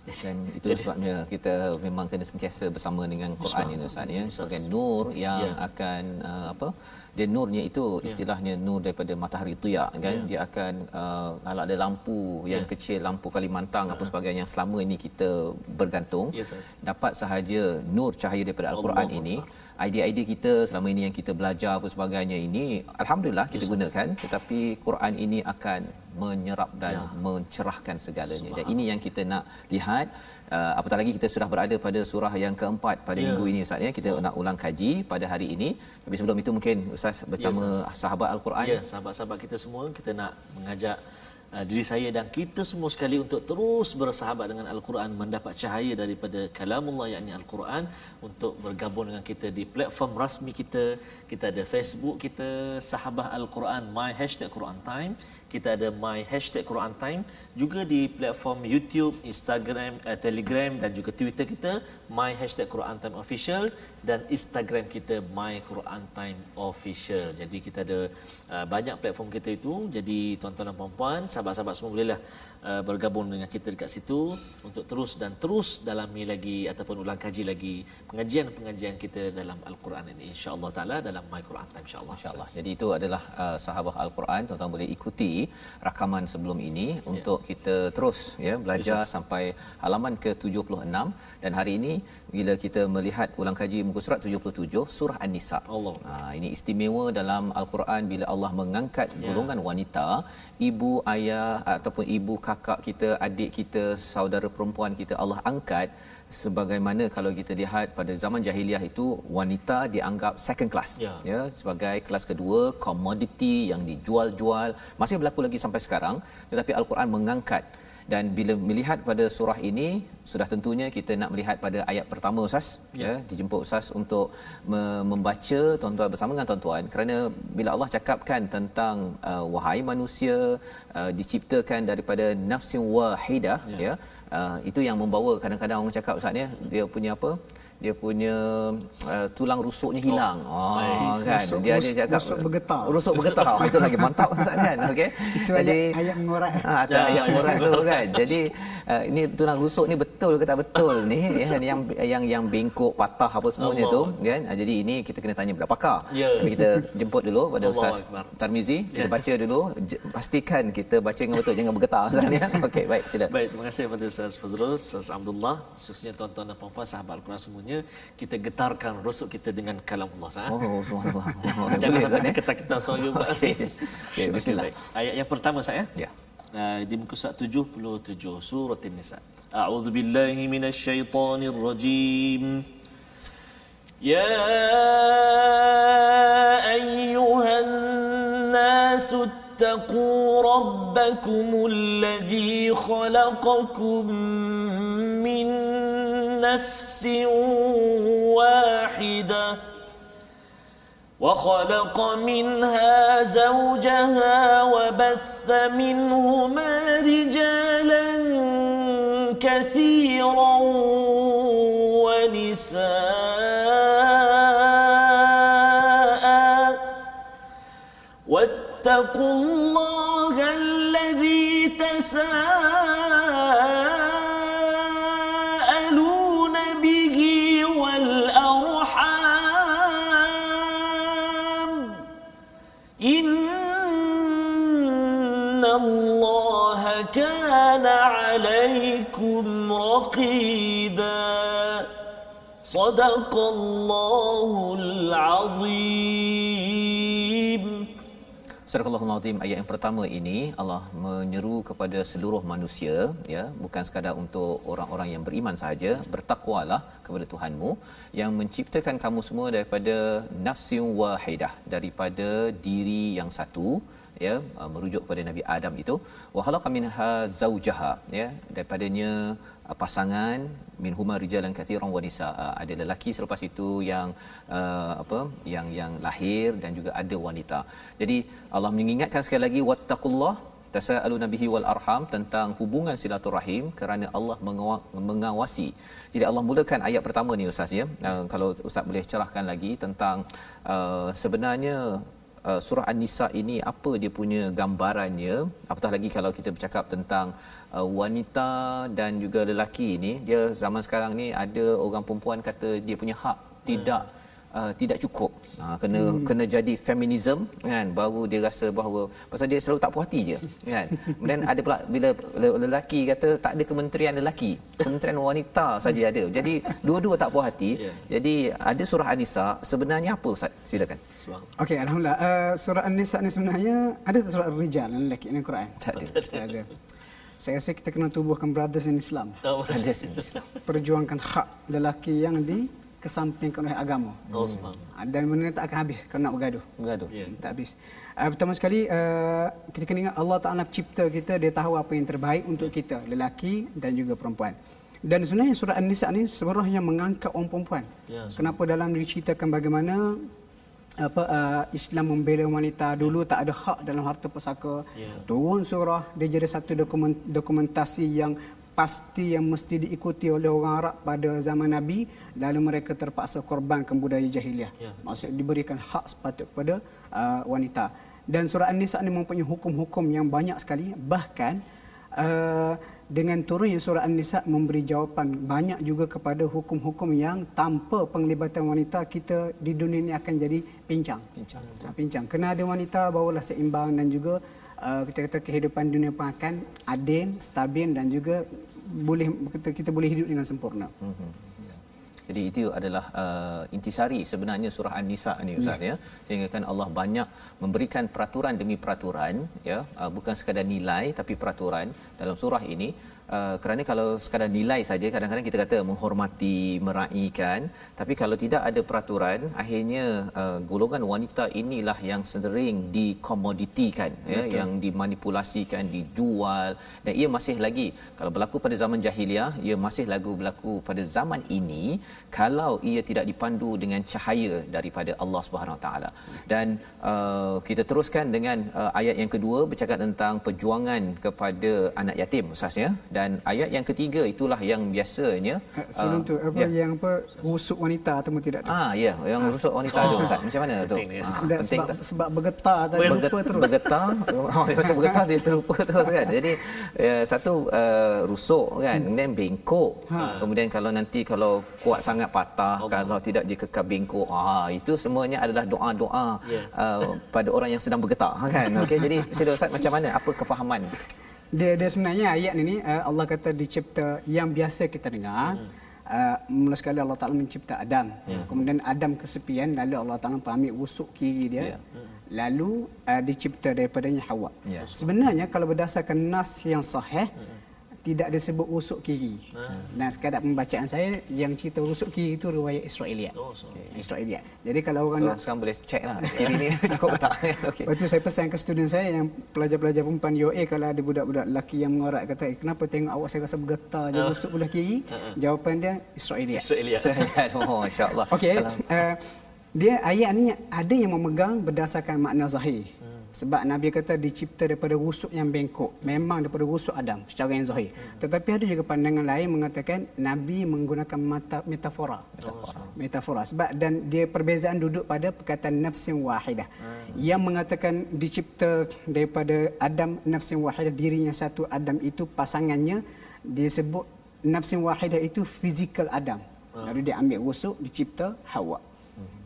Dan itu sebabnya kita memang kena sentiasa bersama dengan Quran ini Ustaz ya sebagai nur yang ya. akan uh, apa dia nurnya itu ya. istilahnya nur daripada matahari tiak kan? Ya. dia akan uh, kalau ada lampu yang ya. kecil lampu Kalimantan uh apa sebagainya yang selama ini kita bergantung yes, dapat sahaja nur cahaya daripada al-Quran Allah ini. Idea-idea kita selama ini yang kita belajar apa sebagainya ini alhamdulillah kita yes, gunakan tetapi Quran ini akan menyerap dan ya. mencerahkan segalanya. Dan ini yang kita nak lihat uh, apatah lagi kita sudah berada pada surah yang keempat pada ya. minggu ini ustaz ya. Kita nak ulang kaji pada hari ini. Tapi sebelum itu mungkin ustaz bersama ya, sahabat al-Quran. Ya sahabat-sahabat kita semua kita nak mengajak uh, diri saya dan kita semua sekali untuk terus bersahabat dengan al-Quran mendapat cahaya daripada kalamullah yakni al-Quran untuk bergabung dengan kita di platform rasmi kita. Kita ada Facebook kita sahabat al-Quran my hashtag Quran time kita ada my hashtag Quran Time juga di platform YouTube, Instagram, uh, Telegram dan juga Twitter kita my hashtag Quran Time Official dan Instagram kita my Quran Time Official. Jadi kita ada uh, banyak platform kita itu. Jadi tuan-tuan dan puan-puan, sahabat-sahabat semua bolehlah uh, bergabung dengan kita dekat situ untuk terus dan terus dalami lagi ataupun ulang kaji lagi pengajian-pengajian kita dalam Al-Quran ini insya-Allah taala dalam my Quran Time insya-Allah. Insya-Allah. Jadi itu adalah uh, sahabat Al-Quran tuan-tuan boleh ikuti rakaman sebelum ini ya. untuk kita terus ya belajar Yesus. sampai halaman ke-76 dan hari ini bila kita melihat ulang kaji muka surat 77 surah An-Nisa. Allah. Ha, ini istimewa dalam Al-Quran bila Allah mengangkat ya. golongan wanita, ibu ayah ataupun ibu kakak kita, adik kita, saudara perempuan kita Allah angkat sebagaimana kalau kita lihat pada zaman jahiliah itu wanita dianggap second class ya, ya sebagai kelas kedua komoditi yang dijual-jual masih berlaku lagi sampai sekarang tetapi al-Quran mengangkat dan bila melihat pada surah ini sudah tentunya kita nak melihat pada ayat pertama ustaz. Ya, ya dijemput ustaz untuk me- membaca tuan-tuan bersama dengan tuan-tuan. Kerana bila Allah cakapkan tentang uh, wahai manusia uh, diciptakan daripada nafsin wahidah ya, ya uh, itu yang membawa kadang-kadang orang cakap ustaz ya dia punya apa dia punya uh, tulang rusuknya hilang. Oh, oh kan. Rusuk, dia dia cakap rusuk bergetar. Rusuk bergetar. itu lagi mantap Ustaz kan. Okey. Itu Jadi, ayat mengorat. Ha, ya, ayat mengorat tu kan. Jadi uh, ini tulang rusuk ni betul ke tak betul ni ya, yang yang yang bengkok patah apa semuanya Allah. tu kan. Uh, jadi ini kita kena tanya kepada pakar. Yeah. Tapi kita jemput dulu pada Allah Ustaz Allah. Tarmizi. Kita yeah. baca dulu pastikan kita baca dengan betul jangan bergetar Ustaz ya. Okey, baik sila. Baik, terima kasih kepada Ustaz Fazrul, Ustaz Abdullah, khususnya tuan-tuan dan puan-puan sahabat Al-Quran semuanya semuanya kita getarkan rusuk kita dengan kalam Allah sah. Oh subhanallah. Jangan sampai ketar-ketar soal juga. Okey. Okay, bismillah. Ayat yang pertama saya. Ya. Uh, di muka surat 77 surah An-Nisa. A'udzu billahi minasyaitonir rajim. Ya ayyuhan nasu اتقوا ربكم الذي خلقكم من نفس واحدة وخلق منها زوجها وبث منهما رجالا كثيرا ونساء. واتقوا الله الذي تساءل رقيبا صدق الله العظيم Surah Al-Azim ayat yang pertama ini Allah menyeru kepada seluruh manusia ya bukan sekadar untuk orang-orang yang beriman sahaja bertakwalah kepada Tuhanmu yang menciptakan kamu semua daripada nafsin wahidah daripada diri yang satu ya uh, merujuk kepada Nabi Adam itu wa khalaqa minha zaujaha ya daripadanya uh, pasangan min huma rijalan kathiran wa nisaa uh, ada lelaki selepas itu yang uh, apa yang yang lahir dan juga ada wanita jadi Allah mengingatkan sekali lagi wattaqullah tasaalu nabihi wal arham tentang hubungan silaturahim kerana Allah mengawasi. Jadi Allah mulakan ayat pertama ni ustaz ya. Uh, kalau ustaz boleh cerahkan lagi tentang uh, sebenarnya uh, surah An-Nisa ini apa dia punya gambarannya? Apatah lagi kalau kita bercakap tentang uh, wanita dan juga lelaki ini dia zaman sekarang ni ada orang perempuan kata dia punya hak tidak hmm uh, tidak cukup. Uh, kena hmm. kena jadi feminism kan baru dia rasa bahawa pasal dia selalu tak puas hati je kan. Kemudian ada pula bila lelaki kata tak ada kementerian lelaki, kementerian wanita saja ada. Jadi dua-dua tak puas hati. Yeah. Jadi ada surah An-Nisa sebenarnya apa Ustaz? Silakan. Okey alhamdulillah. Uh, surah An-Nisa ni sebenarnya ada surah Ar-Rijal lelaki ini Quran. Tak ada. Tak ada. Saya rasa kita kena tubuhkan brothers in Islam. Oh, brothers in Islam. Perjuangkan hak lelaki yang di kesampingkan oleh agama. Oh, hmm. Dan benda tak akan habis kalau nak bergaduh. Bergaduh. Yeah. Tak habis. Uh, pertama sekali uh, kita kena ingat Allah Taala cipta kita dia tahu apa yang terbaik untuk kita, lelaki dan juga perempuan. Dan sebenarnya surah An-Nisa ni sebenarnya mengangkat orang perempuan. Yeah, Kenapa dalam diceritakan bagaimana apa uh, Islam membela wanita dulu tak ada hak dalam harta pusaka. Yeah. Turun surah dia jadi satu dokumen, dokumentasi yang pasti yang mesti diikuti oleh orang Arab pada zaman Nabi lalu mereka terpaksa korbankan budaya jahiliah. Ya. maksud diberikan hak sepatut kepada uh, wanita. Dan surah An-Nisa ini mempunyai hukum-hukum yang banyak sekali. Bahkan uh, dengan turunnya surah An-Nisa memberi jawapan banyak juga kepada hukum-hukum yang tanpa penglibatan wanita kita di dunia ini akan jadi pincang. Pincang, pincang. kena ada wanita barulah seimbang dan juga uh, kita kata kehidupan dunia pun akan adil, stabil dan juga boleh kita, kita boleh hidup dengan sempurna. Mm-hmm. Jadi itu adalah uh, intisari sebenarnya surah An-Nisa ni ustaz ya. ya. Sehingga kan Allah banyak memberikan peraturan demi peraturan ya, uh, bukan sekadar nilai tapi peraturan dalam surah ini Uh, kerana kalau sekadar nilai saja kadang-kadang kita kata menghormati meraihkan. Tapi kalau tidak ada peraturan akhirnya uh, golongan wanita inilah yang sering dikomoditikan ya yang dimanipulasikan dijual. Dan ia masih lagi kalau berlaku pada zaman jahiliah ia masih lagu berlaku pada zaman ini kalau ia tidak dipandu dengan cahaya daripada Allah Subhanahu Wa Taala. Dan uh, kita teruskan dengan uh, ayat yang kedua bercakap tentang perjuangan kepada anak yatim ustaz ya. Dan ayat yang ketiga itulah yang biasanya eh, sebelum uh, tu apa ya. yang apa rusuk wanita atau tidak tu ah ya yang rusuk wanita oh. tu ustaz. Macam mana tu? Penting, ah, penting sebab, sebab bergetar tadi lupa terus. bergetar? Oh sebab bergetar dia terlupa terus kan? Jadi ya, satu uh, rusuk kan? Hmm. kemudian bengkok. Ha. kemudian kalau nanti kalau kuat sangat patah oh. kalau tidak dikekal bengkok ah itu semuanya adalah doa-doa yeah. uh, pada orang yang sedang bergetar kan? Okey jadi sila ustaz macam mana? Apa kefahaman dia, dia sebenarnya ayat ini uh, Allah kata dicipta yang biasa kita dengar hmm. uh, mula sekali Allah Taala mencipta Adam hmm. kemudian Adam kesepian lalu Allah Taala ambil usuk kiri dia yeah. hmm. lalu uh, dicipta daripadanya Hawa yeah. sebenarnya kalau berdasarkan nas yang sahih hmm tidak disebut rusuk kiri. Ha. Dan sekadar pembacaan saya yang cerita rusuk kiri itu riwayat Israeliat. Oh, so. okay. Israeliat. Jadi kalau orang so, nak sekarang boleh check lah kiri ni cukup tak. Okey. Lepas saya pesan ke student saya yang pelajar-pelajar perempuan UA kalau ada budak-budak lelaki yang mengorak kata, eh, "Kenapa tengok awak saya rasa bergetar je rusuk belah kiri?" Uh-huh. Jawapan dia Israeliat. Israeliat. oh, masya-Allah. Okey. Uh, dia ayat ni ada yang memegang berdasarkan makna zahir. Sebab Nabi kata dicipta daripada rusuk yang bengkok. Memang daripada rusuk Adam secara yang zahir. Hmm. Tetapi ada juga pandangan lain mengatakan Nabi menggunakan mata, metafora. Metafora. Metafora. Sebab dan dia perbezaan duduk pada perkataan nafsin wahidah. Hmm. Yang mengatakan dicipta daripada Adam nafsin wahidah dirinya satu Adam itu pasangannya disebut nafsin wahidah itu fizikal Adam. Hmm. Lalu dia ambil rusuk dicipta Hawa.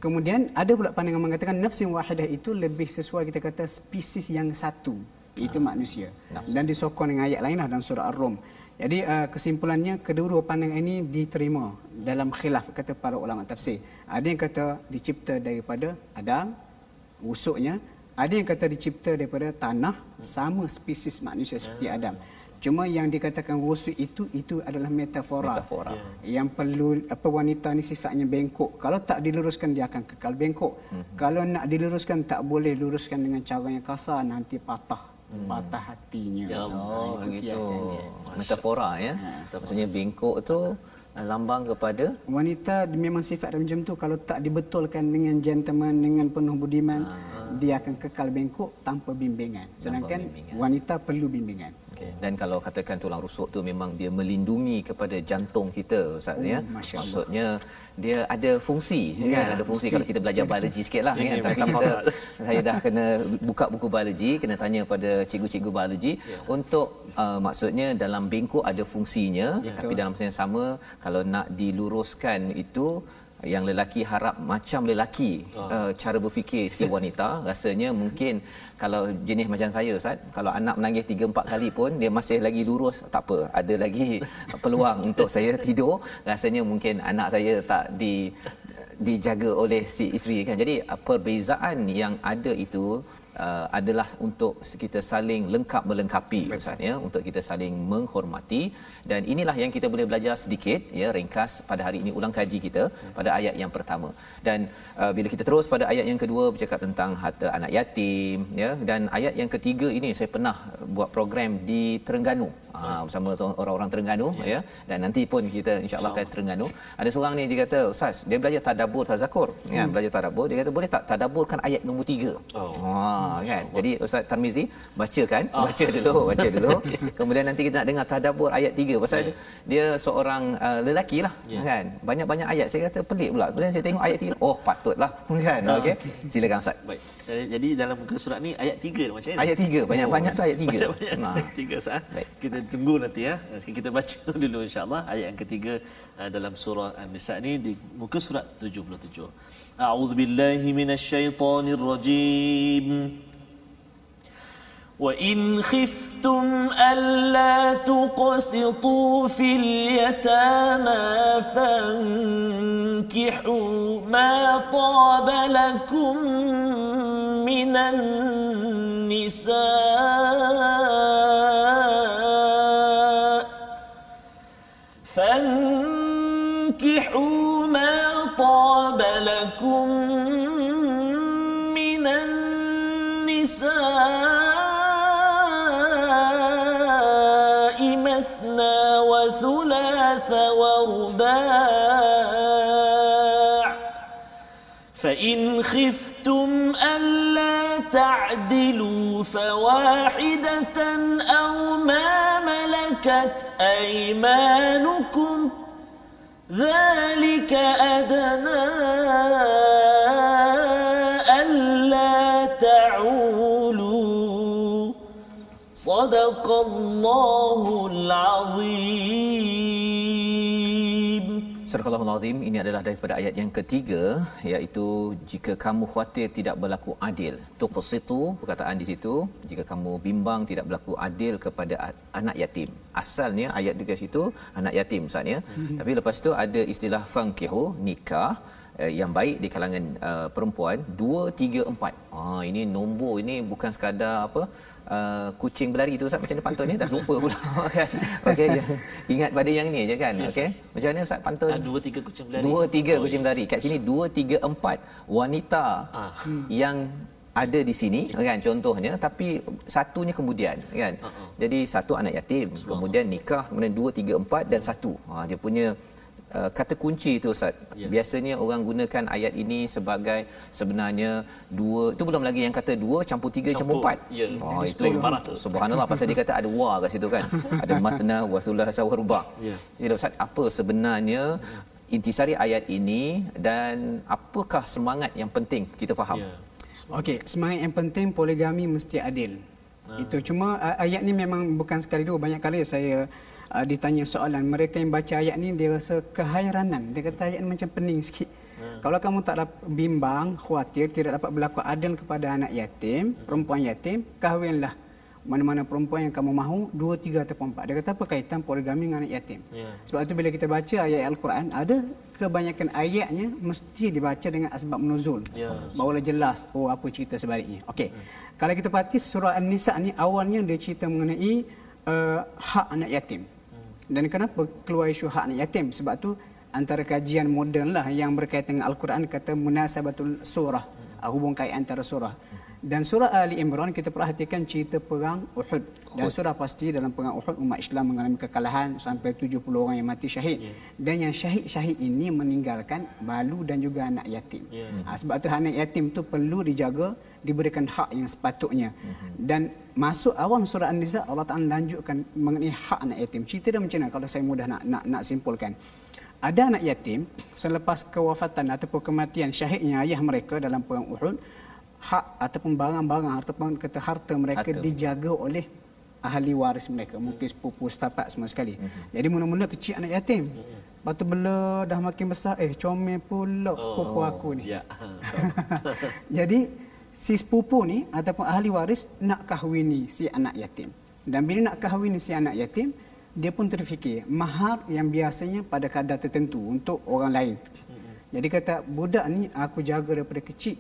Kemudian ada pula pandangan mengatakan nafsin wahidah itu lebih sesuai kita kata spesies yang satu itu ah, manusia nafsu. dan disokong dengan ayat lain lah dalam surah Ar-Rum. Jadi uh, kesimpulannya kedua-dua pandangan ini diterima dalam khilaf kata para ulama tafsir. Ada yang kata dicipta daripada Adam usuknya, ada yang kata dicipta daripada tanah sama spesies manusia seperti Adam. Cuma yang dikatakan rusuk itu itu adalah metafora. Metafora. Yang perlu apa wanita ni sifatnya bengkok. Kalau tak diluruskan dia akan kekal bengkok. Hmm. Kalau nak diluruskan tak boleh luruskan dengan cara yang kasar nanti patah. Hmm. Patah hatinya. Ya Allah. Oh, itu begitu. Metafora ya. Maksudnya bengkok tu uh, lambang kepada Wanita memang sifat dia macam tu kalau tak dibetulkan dengan gentleman dengan penuh budiman dia akan kekal bengkok tanpa bimbingan. Sedangkan bimbingan. wanita perlu bimbingan. Okay. Dan kalau katakan tulang rusuk tu memang dia melindungi kepada jantung kita Ustaz ya. Masya Allah. Maksudnya dia ada fungsi ya, kan ada fungsi kalau kita belajar biologi sikitlah kan tapi metaphor. kita saya dah kena buka buku biologi kena tanya pada cikgu-cikgu biologi Ya. untuk uh, maksudnya dalam bengkok ada fungsinya Ya. tapi dalam masa yang sama kalau nak diluruskan itu yang lelaki harap macam lelaki uh, cara berfikir si wanita. Rasanya mungkin kalau jenis macam saya Ustaz kalau anak menangis 3 4 kali pun dia masih lagi lurus. Tak apa ada lagi peluang untuk saya tidur. Rasanya mungkin anak saya tak di dijaga oleh si isteri kan. Jadi perbezaan yang ada itu uh, adalah untuk kita saling lengkap melengkapi Ustaz ya untuk kita saling menghormati. Dan inilah yang kita boleh belajar sedikit ya ringkas pada hari ini ulang kaji kita pada ayat yang pertama. Dan uh, bila kita terus pada ayat yang kedua bercakap tentang harta anak yatim ya dan ayat yang ketiga ini saya pernah buat program di Terengganu. Uh, bersama orang-orang Terengganu ya. dan nanti pun kita insyaallah akan Terengganu. Ada seorang ni dia kata ustaz dia belajar tadabbur tazakur ya belajar tadabbur. Dia kata boleh tak tadabburkan ayat nombor 3 Oh. ha kan jadi ustaz Tarmizi bacakan baca dulu baca dulu kemudian nanti kita nak dengar tadabbur ayat 3 pasal Ya. dia seorang uh, lelaki lah Ya. kan banyak-banyak ayat saya kata pelik pula kemudian saya tengok ayat 3 oh patutlah kan Ah, okey silakan ustaz Baik. Jadi, jadi dalam muka surat ni ayat 3 macam ni. ayat 3 banyak-banyak tu ayat 3 Banyak-banyak tu Nah. ayat 3 saat. Baik. Kita tunggu nanti ya. Sekarang kita baca dulu insya-Allah ayat yang ketiga uh, dalam surah An-Nisa ni di muka surat 77. A'udzubillahi minasyaitonir rajim. وإن خفتم ألا تقسطوا في اليتامى فانكحوا ما طاب لكم من النساء لكم من النساء مثنى وثلاث ورباع فإن خفتم ألا تعدلوا فواحدة أو ما ملكت أيمانكم ذلك أدنى ألا تعولوا. صدق الله العظيم. Surah Al-Azim ini adalah daripada ayat yang ketiga iaitu jika kamu khawatir tidak berlaku adil tuqsitu perkataan di situ. Jika kamu bimbang tidak berlaku adil kepada anak yatim. Asalnya ayat di situ anak yatim Ustaz ya. Mm-hmm. tapi lepas itu ada istilah fankihu nikah eh, yang baik di kalangan uh, perempuan 2 3 4 ah ini nombor ini bukan sekadar apa uh, kucing berlari tu Ustaz macam mana pantun ni? Dah lupa pula. Kan okey ingat pada yang ni je kan Yes, okey? macam mana Ustaz pantun? Ah, Dua tiga kucing berlari. Dua tiga Oh, kucing berlari. Kat sini dua tiga empat. Wanita Ah. yang ada di sini kan contohnya tapi satunya kemudian kan. Uh-uh. Jadi satu anak yatim, kemudian nikah, kemudian dua tiga empat dan satu. Ha dia punya Uh, kata kunci itu Ustaz. Ya. Biasanya orang gunakan ayat ini sebagai sebenarnya dua itu belum lagi yang kata dua campur tiga campur, Campur. empat. Ya, Oh itu subhanallah pasal dia kata ada wa kat situ kan. Ada masna wa thulatha wa ruba'. Ya. Jadi Ustaz apa sebenarnya intisari ayat ini dan apakah semangat yang penting kita faham? Ya. Okey, semangat yang penting poligami mesti adil. Itu cuma ayat ni memang bukan sekali dua banyak kali saya uh, ditanya soalan mereka yang baca ayat ni dia rasa kehairanan. Dia kata ayat ni macam pening sikit. Kalau kamu tak dapat bimbang, khawatir tidak dapat berlaku adil kepada anak yatim, perempuan yatim, kahwinlah mana-mana perempuan yang kamu mahu, dua, tiga ataupun empat. Dia kata apa kaitan poligami dengan anak yatim? Ya. Sebab itu bila kita baca ayat Al-Quran, ada kebanyakan ayatnya mesti dibaca dengan asbab nuzul. Ya. Barulah jelas oh apa cerita sebaliknya. Okey. Kalau kita perhati surah An-Nisa ni awalnya dia cerita mengenai uh, hak anak yatim. Dan kenapa keluar isu hak anak yatim? Sebab tu antara kajian moden lah yang berkaitan dengan Al-Quran kata munasabatul surah. Uh, hubung kait antara surah. Dan surah Ali Imran kita perhatikan cerita perang Uhud. Dan surah pasti dalam perang Uhud umat Islam mengalami kekalahan sampai 70 orang yang mati syahid. Yeah. Dan yang syahid-syahid ini meninggalkan balu dan juga anak yatim. Yeah. Ha, sebab tu anak yatim tu perlu dijaga, diberikan hak yang sepatutnya. Mm-hmm. Dan masuk awal surah An-Nisa Allah Taala lanjutkan mengenai hak anak yatim. Cerita dia macam mana kalau saya mudah nak nak nak simpulkan. Ada anak yatim selepas kewafatan ataupun kematian syahidnya ayah mereka dalam perang Uhud hak ataupun barang-barang ataupun kata harta mereka harta. dijaga oleh ahli waris mereka mungkin sepupu sepapak semua sekali mm-hmm. jadi mula-mula kecil anak yatim mm-hmm. lepas tu bila dah makin besar eh comel pula oh, sepupu aku ni yeah. jadi si sepupu ni ataupun ahli waris nak kahwini si anak yatim dan bila nak kahwini si anak yatim dia pun terfikir mahar yang biasanya pada kadar tertentu untuk orang lain mm-hmm. jadi kata budak ni aku jaga daripada kecil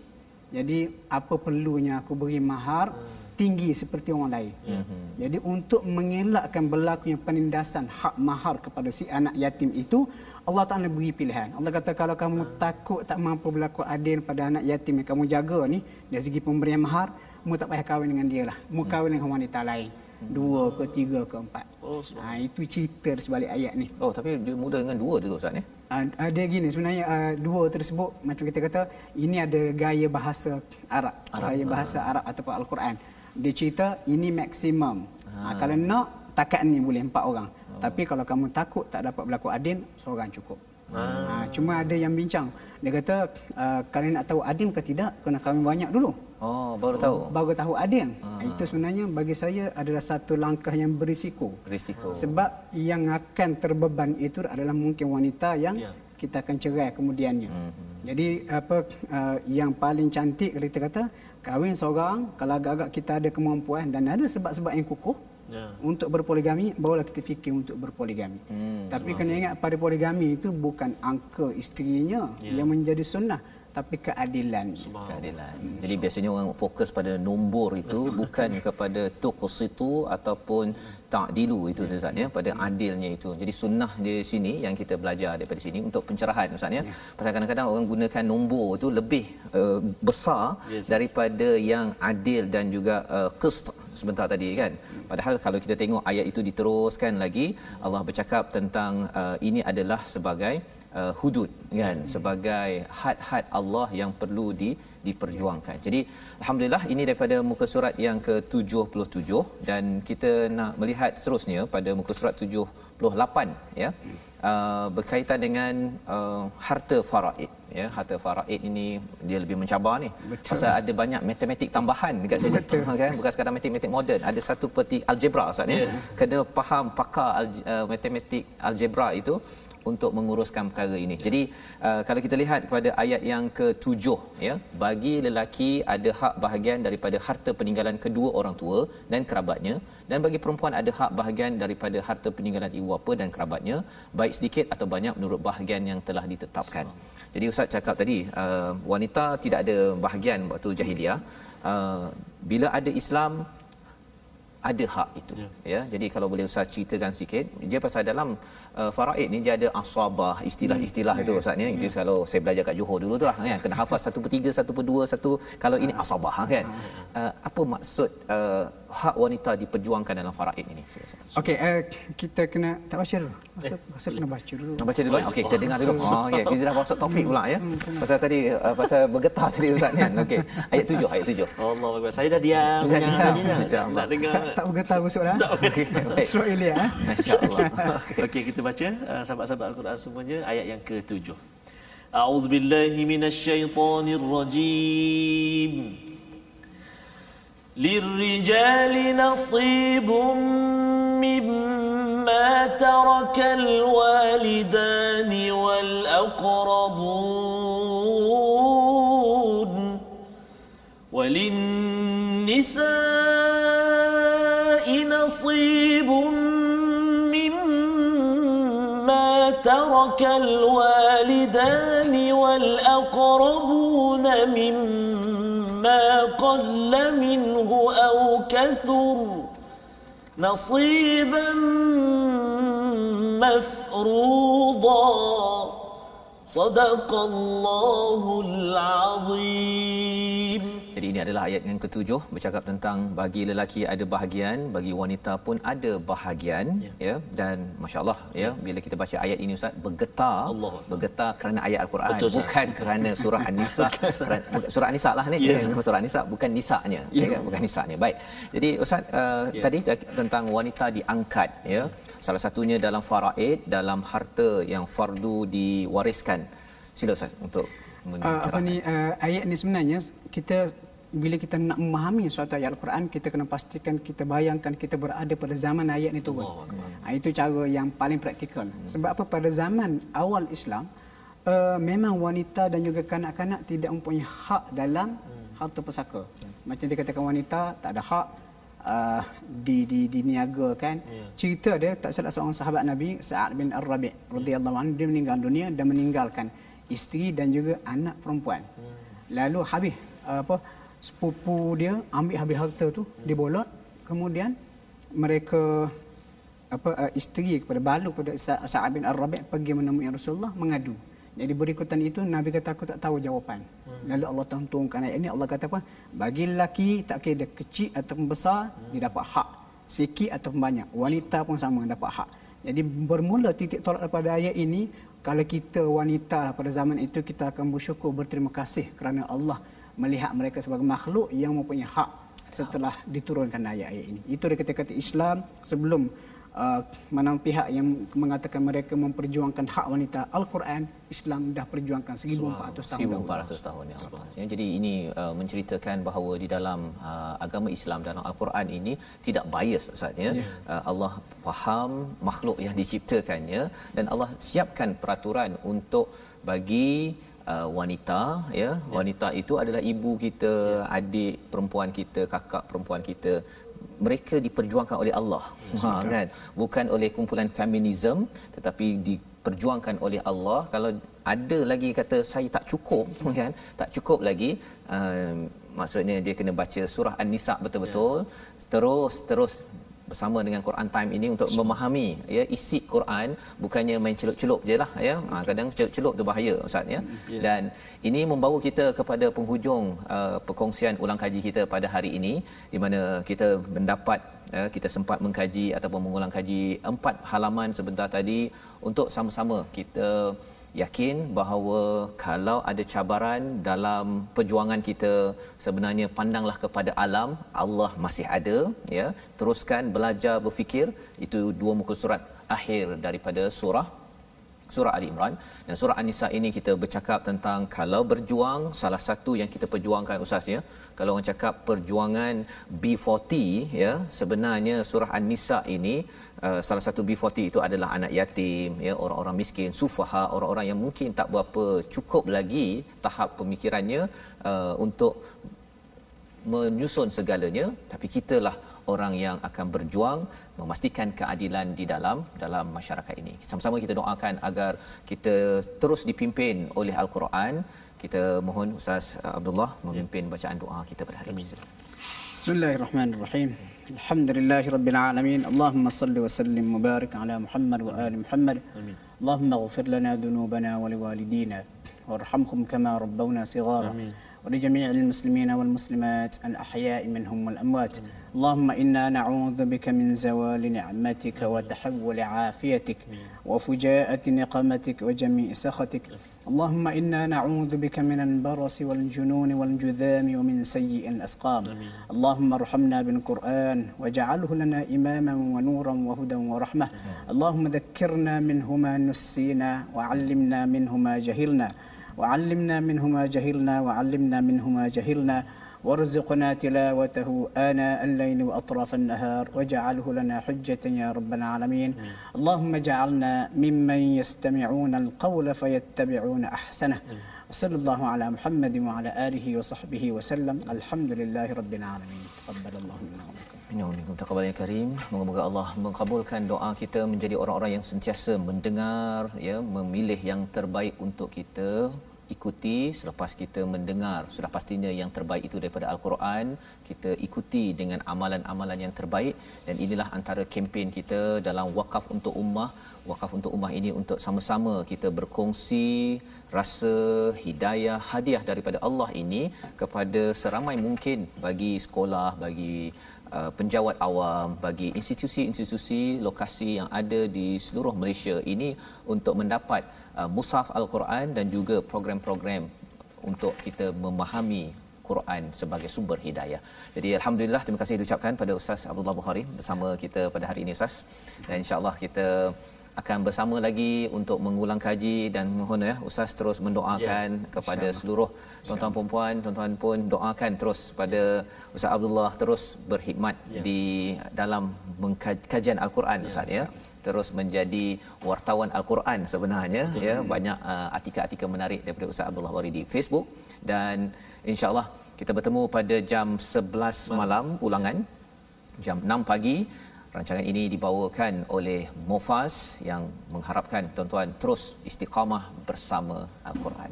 jadi apa perlunya aku beri mahar tinggi seperti orang lain. Mm-hmm. Jadi untuk mengelakkan berlakunya penindasan hak mahar kepada si anak yatim itu, Allah Taala beri pilihan. Allah kata kalau kamu mm. takut tak mampu berlaku adil pada anak yatim yang kamu jaga ni dari segi pemberian mahar, kamu tak payah kahwin dengan dia lah. Kamu kahwin dengan wanita lain dua ke tiga ke empat. Oh, ha, itu cerita sebalik ayat ni. Oh, tapi dia muda dengan dua tu Ustaz ni. Uh, ada gini sebenarnya uh, dua tersebut macam kita kata ini ada gaya bahasa Arab, Arab gaya bahasa uh. Arab ataupun Al-Quran. Dia cerita ini maksimum. Ha. Uh, kalau nak takat ni boleh empat orang. Oh. Tapi kalau kamu takut tak dapat berlaku adil, seorang cukup. Ha. Uh, cuma ada yang bincang. Dia kata uh, kalian nak tahu adil ke tidak kena kahwin banyak dulu. Oh, baru tahu. Oh, baru tahu adil. Aha. Itu sebenarnya bagi saya adalah satu langkah yang berisiko. Berisiko. Sebab yang akan terbeban itu adalah mungkin wanita yang ya. kita akan cerai kemudiannya. Mm-hmm. Jadi apa uh, yang paling cantik kita kata kahwin seorang kalau agak-agak kita ada kemampuan dan ada sebab-sebab yang kukuh ya. untuk berpoligami barulah kita fikir untuk berpoligami. Hmm, Tapi kena ingat pada poligami itu bukan angka isterinya ya. yang menjadi sunnah tapi keadilan. Keadilan. Jadi biasanya orang fokus pada nombor itu bukan kepada tuqsitu ataupun ta'dilu itu Ustaz ya pada adilnya itu. Jadi sunnah di sini yang kita belajar daripada sini untuk pencerahan Ustaz ya, ya. pasal kadang-kadang orang gunakan nombor itu lebih uh, besar yes. daripada yang adil dan juga uh, qist sebentar tadi kan. Padahal kalau kita tengok ayat itu diteruskan lagi Allah bercakap tentang uh, ini adalah sebagai uh, hudud kan sebagai had-had Allah yang perlu di diperjuangkan. Jadi alhamdulillah ini daripada muka surat yang ke-77 dan kita nak melihat seterusnya pada muka surat 78 ya. Uh, berkaitan dengan uh, harta faraid ya harta faraid ini dia lebih mencabar ni Betul. pasal ada banyak matematik tambahan dekat sini Betul. kan bukan sekadar matematik moden ada satu peti algebra ustaz ya yeah. kena faham pakar uh, matematik algebra itu untuk menguruskan perkara ini. Jadi uh, kalau kita lihat pada ayat yang ke-7 ya, bagi lelaki ada hak bahagian daripada harta peninggalan kedua orang tua dan kerabatnya dan bagi perempuan ada hak bahagian daripada harta peninggalan ibu bapa dan kerabatnya baik sedikit atau banyak menurut bahagian yang telah ditetapkan. Jadi ustaz cakap tadi uh, wanita tidak ada bahagian waktu jahiliah. Uh, bila ada Islam ada hak itu. Ya. ya jadi kalau boleh ustaz ceritakan sikit dia pasal dalam uh, faraid ni dia ada asabah istilah-istilah hmm. itu ustaz ni. Ya. itu kalau saya belajar kat Johor dulu tu lah kan kena hafaz satu per tiga satu per dua satu kalau ini asabah kan. Uh, apa maksud uh, hak wanita diperjuangkan dalam faraid ini? Okey uh, kita kena tak baca dulu. Masa, masa kena baca dulu. Nak baca dulu okey kita dengar dulu. Oh, okay. kita dah masuk topik pula ya. Hmm, pasal tadi uh, pasal bergetar tadi ustaz kan. Okey ayat tujuh ayat tujuh. Allah saya dah diam. Saya diam. nak dengar tak bergetar busuk dah. Surah Ilya. Masya-Allah. Okey kita baca uh, sahabat-sahabat Al-Quran semuanya ayat yang ke-7. A'udzu billahi minasyaitonir rajim. للرجال نصيب مما ترك الوالدان والأقربون وللنساء نصيب مما ترك الوالدان والأقربون مما قل منه أو كثر نصيبا مفروضا. صدق الله العظيم. Jadi ini adalah ayat yang ketujuh bercakap tentang bagi lelaki ada bahagian, bagi wanita pun ada bahagian ya, ya? dan masya-Allah ya bila kita baca ayat ini ustaz bergetar Allah. bergetar kerana ayat al-Quran Betul, bukan kerana surah an-nisa surah an-nisa lah ni Yes. ya, surah an-nisa bukan nisanya ya. ya bukan nisanya. Baik. Jadi ustaz uh, Ya. tadi tentang wanita diangkat ya salah satunya dalam faraid dalam harta yang fardu diwariskan. Sila ustaz untuk Uh, apa ni uh, ayat ni sebenarnya kita bila kita nak memahami suatu ayat Al-Quran kita kena pastikan kita bayangkan kita berada pada zaman ayat ni turun. Ha, itu cara yang paling praktikal. Hmm. Sebab apa pada zaman awal Islam uh, memang wanita dan juga kanak-kanak tidak mempunyai hak dalam hmm. harta pusaka. Hmm. Macam dikatakan wanita tak ada hak uh, di di diniagakan. Yeah. Cerita dia tak salah seorang sahabat Nabi Sa'ad bin Ar-Rabi' radhiyallahu anhu dia meninggal dunia dan meninggalkan isteri dan juga anak perempuan. Hmm. Lalu habis uh, apa sepupu dia ambil habis harta tu dibolot kemudian mereka apa uh, isteri kepada balu kepada Sa- Sa'ad bin Ar-Rabi' pergi menemui Rasulullah mengadu. Jadi berikutan itu Nabi kata aku tak tahu jawapan. Lalu Allah Taala turunkan ayat ini Allah kata apa? Bagi lelaki tak kira dia kecil ataupun besar dia dapat hak. Sikit ataupun banyak. Wanita pun sama dapat hak. Jadi bermula titik tolak daripada ayat ini kalau kita wanita lah pada zaman itu kita akan bersyukur berterima kasih kerana Allah melihat mereka sebagai makhluk yang mempunyai hak setelah diturunkan ayat-ayat ini. Itu dia kata-kata Islam sebelum uh, mana pihak yang mengatakan mereka memperjuangkan hak wanita Al-Quran Islam dah perjuangkan 1400 tahun. 1400 tahun yang lepas. Ya, jadi ini uh, menceritakan bahawa di dalam uh, agama Islam dalam Al-Quran ini tidak bias Ustaz ya. Yeah. Uh, Allah faham makhluk yang diciptakannya dan Allah siapkan peraturan untuk bagi uh, wanita ya. Wanita itu adalah ibu kita, adik perempuan kita, kakak perempuan kita. Mereka diperjuangkan oleh Allah. Ha, kan? Bukan oleh kumpulan feminism tetapi diperjuangkan oleh Allah. Kalau ada lagi kata saya tak cukup kan? Tak cukup lagi uh, maksudnya dia kena baca surah an-nisa betul-betul. Yeah. terus terus bersama dengan Quran Time ini untuk memahami ya isi Quran bukannya main celup-celup je lah ya ha, kadang celup-celup tu bahaya ustaz ya yeah. dan ini membawa kita kepada penghujung uh, perkongsian ulang kaji kita pada hari ini di mana kita mendapat uh, kita sempat mengkaji ataupun mengulang kaji empat halaman sebentar tadi untuk sama-sama kita yakin bahawa kalau ada cabaran dalam perjuangan kita sebenarnya pandanglah kepada alam Allah masih ada ya. Teruskan belajar berfikir itu dua muka surat akhir daripada surah surah Ali Imran. Dan surah An-Nisa ini kita bercakap tentang kalau berjuang salah satu yang kita perjuangkan ustaz ya. Kalau orang cakap perjuangan B40 ya sebenarnya surah An-Nisa ini uh, salah satu B40 itu adalah anak yatim ya orang-orang miskin sufaha orang-orang yang mungkin tak berapa cukup lagi tahap pemikirannya uh, untuk menyusun segalanya tapi kitalah orang yang akan berjuang memastikan keadilan di dalam dalam masyarakat ini. Sama-sama kita doakan agar kita terus dipimpin oleh al-Quran. Kita mohon Ustaz Abdullah memimpin ya. bacaan doa kita pada hari ini. Bismillahirrahmanirrahim. Alhamdulillahirabbil alamin. Allahumma salli wa sallim mubarak ala Muhammad wa ali Muhammad. Amin. Allahumma ighfir lana dhunubana wa liwalidina warhamhum kama rabbawna sighara. Amin. ولجميع المسلمين والمسلمات الأحياء منهم والأموات. اللهم إنا نعوذ بك من زوال نعمتك وتحول عافيتك وفجاءة نقمتك وجميع سخطك. اللهم إنا نعوذ بك من البرص والجنون والجذام ومن سيء الأسقام. اللهم ارحمنا بالقرآن واجعله لنا إماما ونورا وهدى ورحمة. اللهم ذكرنا منه ما نسينا وعلمنا منه ما جهلنا. وعلمنا منه ما جهلنا وعلمنا منه ما جهلنا. وارزقنا تلاوته آناء الليل وأطراف النهار واجعله لنا حجة يا رب العالمين. اللهم اجعلنا ممن يستمعون القول فيتبعون أحسنه. وصلى الله على محمد وعلى آله وصحبه وسلم. الحمد لله رب العالمين. تقبل الله منا ومنكم taqabbal yang karim. Moga-moga Allah mengabulkan doa kita menjadi orang-orang yang sentiasa mendengar ya, memilih yang terbaik untuk kita. Ikuti selepas kita mendengar sudah pastinya yang terbaik itu daripada al-Quran kita ikuti dengan amalan-amalan yang terbaik. Dan inilah antara kempen kita dalam wakaf untuk ummah. Wakaf untuk ummah ini untuk sama-sama kita berkongsi rasa hidayah hadiah daripada Allah ini kepada seramai mungkin bagi sekolah bagi uh, penjawat awam bagi institusi-institusi lokasi yang ada di seluruh Malaysia ini untuk mendapat uh, mushaf al-Quran dan juga program-program untuk kita memahami Quran sebagai sumber hidayah. Jadi alhamdulillah terima kasih diucapkan pada Ustaz Abdullah Bukhari bersama kita pada hari ini Ustaz. Dan insya-Allah kita akan bersama lagi untuk mengulang kaji dan mohon ya Ustaz terus mendoakan ya, kepada seluruh tuan-tuan puan-puan, tuan-tuan pun doakan terus pada Ustaz Abdullah terus berkhidmat ya. di dalam kajian Al-Quran ya, Ustaz ya. Terus menjadi wartawan Al-Quran sebenarnya Betul. ya. Banyak uh, artikel-artikel menarik daripada Ustaz Abdullah Wari di Facebook. Dan insya-Allah kita bertemu pada jam 11 malam. ulangan. Jam 6 pagi Rancangan ini dibawakan oleh Mufaz yang mengharapkan tuan-tuan terus istiqamah bersama Al-Quran.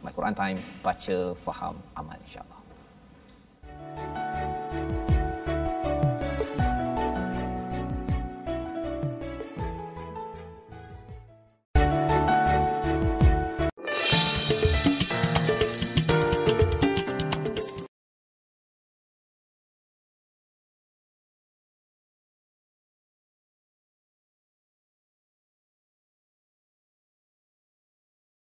My Quran Time, baca, faham, aman insyaAllah. Thank